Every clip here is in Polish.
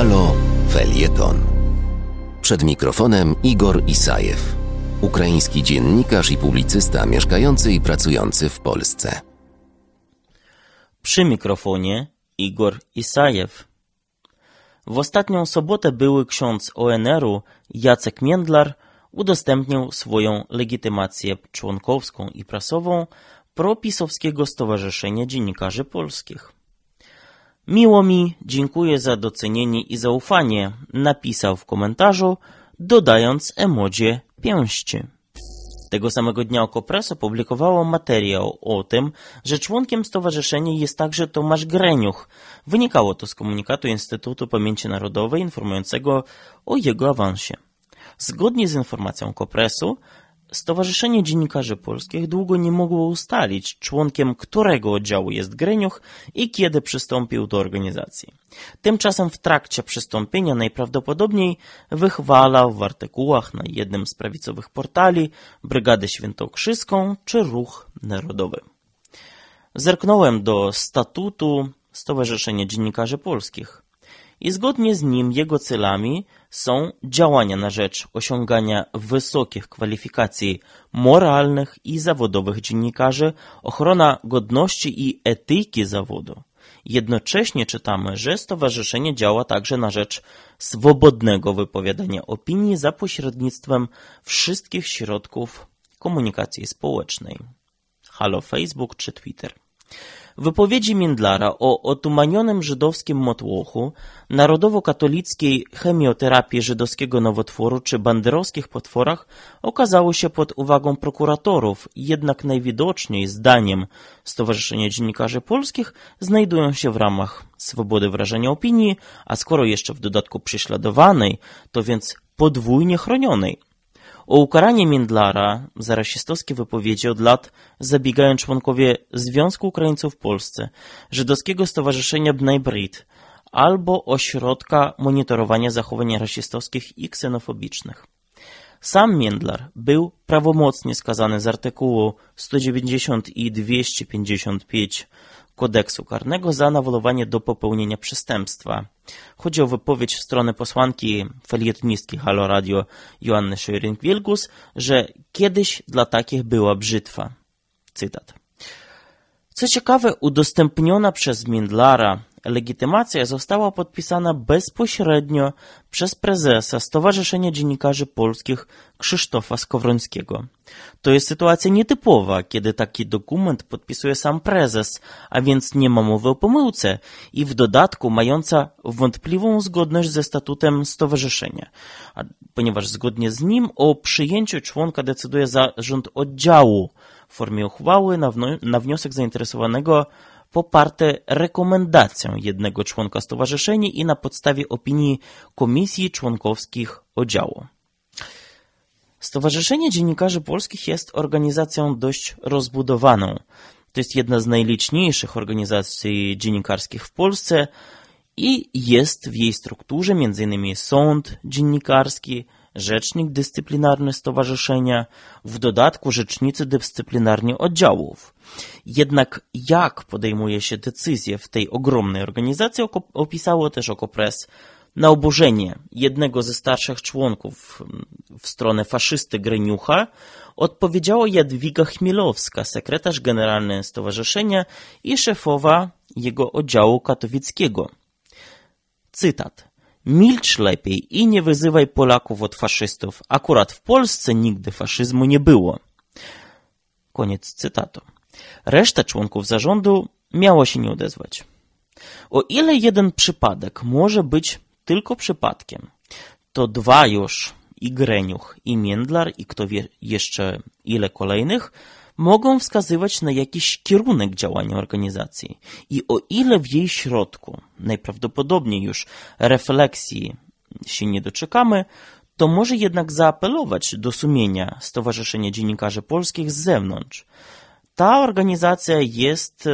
Halo Felieton. Przed mikrofonem Igor Isajew, ukraiński dziennikarz i publicysta mieszkający i pracujący w Polsce. Przy mikrofonie Igor Isajew. W ostatnią sobotę były ksiądz ONR-u Jacek Międlar udostępnił swoją legitymację członkowską i prasową Propisowskiego Stowarzyszenia Dziennikarzy Polskich. Miło mi, dziękuję za docenienie i zaufanie, napisał w komentarzu, dodając emodzie pięści. Tego samego dnia Okopres opublikowało materiał o tym, że członkiem stowarzyszenia jest także Tomasz Greniuch. Wynikało to z komunikatu Instytutu Pamięci Narodowej informującego o jego awansie. Zgodnie z informacją Kopresu, Stowarzyszenie Dziennikarzy Polskich długo nie mogło ustalić, członkiem którego oddziału jest Greniuch i kiedy przystąpił do organizacji. Tymczasem w trakcie przystąpienia najprawdopodobniej wychwalał w artykułach na jednym z prawicowych portali Brygadę Świętokrzyską czy Ruch Narodowy. Zerknąłem do statutu Stowarzyszenia Dziennikarzy Polskich i zgodnie z nim jego celami są działania na rzecz osiągania wysokich kwalifikacji moralnych i zawodowych dziennikarzy, ochrona godności i etyki zawodu. Jednocześnie czytamy, że stowarzyszenie działa także na rzecz swobodnego wypowiadania opinii za pośrednictwem wszystkich środków komunikacji społecznej. Halo Facebook czy Twitter. Wypowiedzi Mindlara o otumanionym żydowskim motłochu, narodowo-katolickiej chemioterapii żydowskiego nowotworu czy banderowskich potworach okazały się pod uwagą prokuratorów, jednak najwidoczniej, zdaniem Stowarzyszenia Dziennikarzy Polskich, znajdują się w ramach swobody wyrażania opinii, a skoro jeszcze w dodatku prześladowanej, to więc podwójnie chronionej – o ukaranie Mindlara za rasistowskie wypowiedzi od lat zabiegają członkowie Związku Ukraińców w Polsce, Żydowskiego Stowarzyszenia Bnei Brit albo Ośrodka Monitorowania Zachowań Rasistowskich i Ksenofobicznych. Sam Międlar był prawomocnie skazany z artykułu 190 i 255 kodeksu karnego za nawoływanie do popełnienia przestępstwa. Chodzi o wypowiedź strony posłanki felietonistki Halo Radio Joanny Scheuring-Wilgus, że kiedyś dla takich była brzytwa. Cytat. Co ciekawe, udostępniona przez Mindlara Legitymacja została podpisana bezpośrednio przez prezesa Stowarzyszenia Dziennikarzy Polskich Krzysztofa Skowrońskiego. To jest sytuacja nietypowa, kiedy taki dokument podpisuje sam prezes, a więc nie ma mowy o pomyłce i w dodatku mająca wątpliwą zgodność ze statutem stowarzyszenia, ponieważ zgodnie z nim o przyjęciu członka decyduje zarząd oddziału w formie uchwały na, wniosek zainteresowanego poparte rekomendacją jednego członka stowarzyszenia i na podstawie opinii komisji członkowskich oddziału. Stowarzyszenie Dziennikarzy Polskich jest organizacją dość rozbudowaną. To jest jedna z najliczniejszych organizacji dziennikarskich w Polsce i jest w jej strukturze m.in. sąd dziennikarski, rzecznik dyscyplinarny stowarzyszenia, w dodatku rzecznicy dyscyplinarni oddziałów. Jednak jak podejmuje się decyzje w tej ogromnej organizacji opisało też Okopres na oburzenie jednego ze starszych członków w stronę faszysty Greniucha odpowiedziała Jadwiga Chmielowska, sekretarz generalny stowarzyszenia i szefowa jego oddziału katowickiego. Cytat. Milcz lepiej i nie wyzywaj Polaków od faszystów. Akurat w Polsce nigdy faszyzmu nie było. Koniec cytatu. Reszta członków zarządu miało się nie odezwać. O ile jeden przypadek może być tylko przypadkiem, to dwa już i Greniuch, i Międlar, i kto wie jeszcze ile kolejnych, mogą wskazywać na jakiś kierunek działania organizacji. I o ile w jej środku najprawdopodobniej już refleksji się nie doczekamy, to może jednak zaapelować do sumienia Stowarzyszenia Dziennikarzy Polskich z zewnątrz. Ta organizacja jest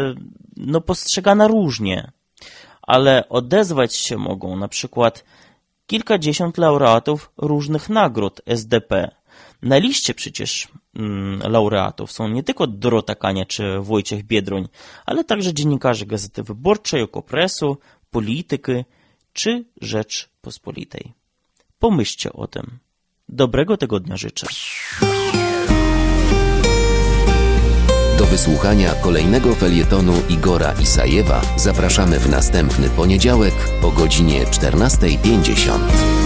no, postrzegana różnie, ale odezwać się mogą na przykład kilkadziesiąt laureatów różnych nagród SDP. Na liście przecież mm, laureatów są nie tylko Dorota Kania czy Wojciech Biedroń, ale także dziennikarze Gazety Wyborczej, Okopresu, polityky czy Rzecz Pospolitej. Pomyślcie o tym. Dobrego tygodnia życzę. Do wysłuchania kolejnego felietonu Igora Isajewa zapraszamy w następny poniedziałek o godzinie 14.50.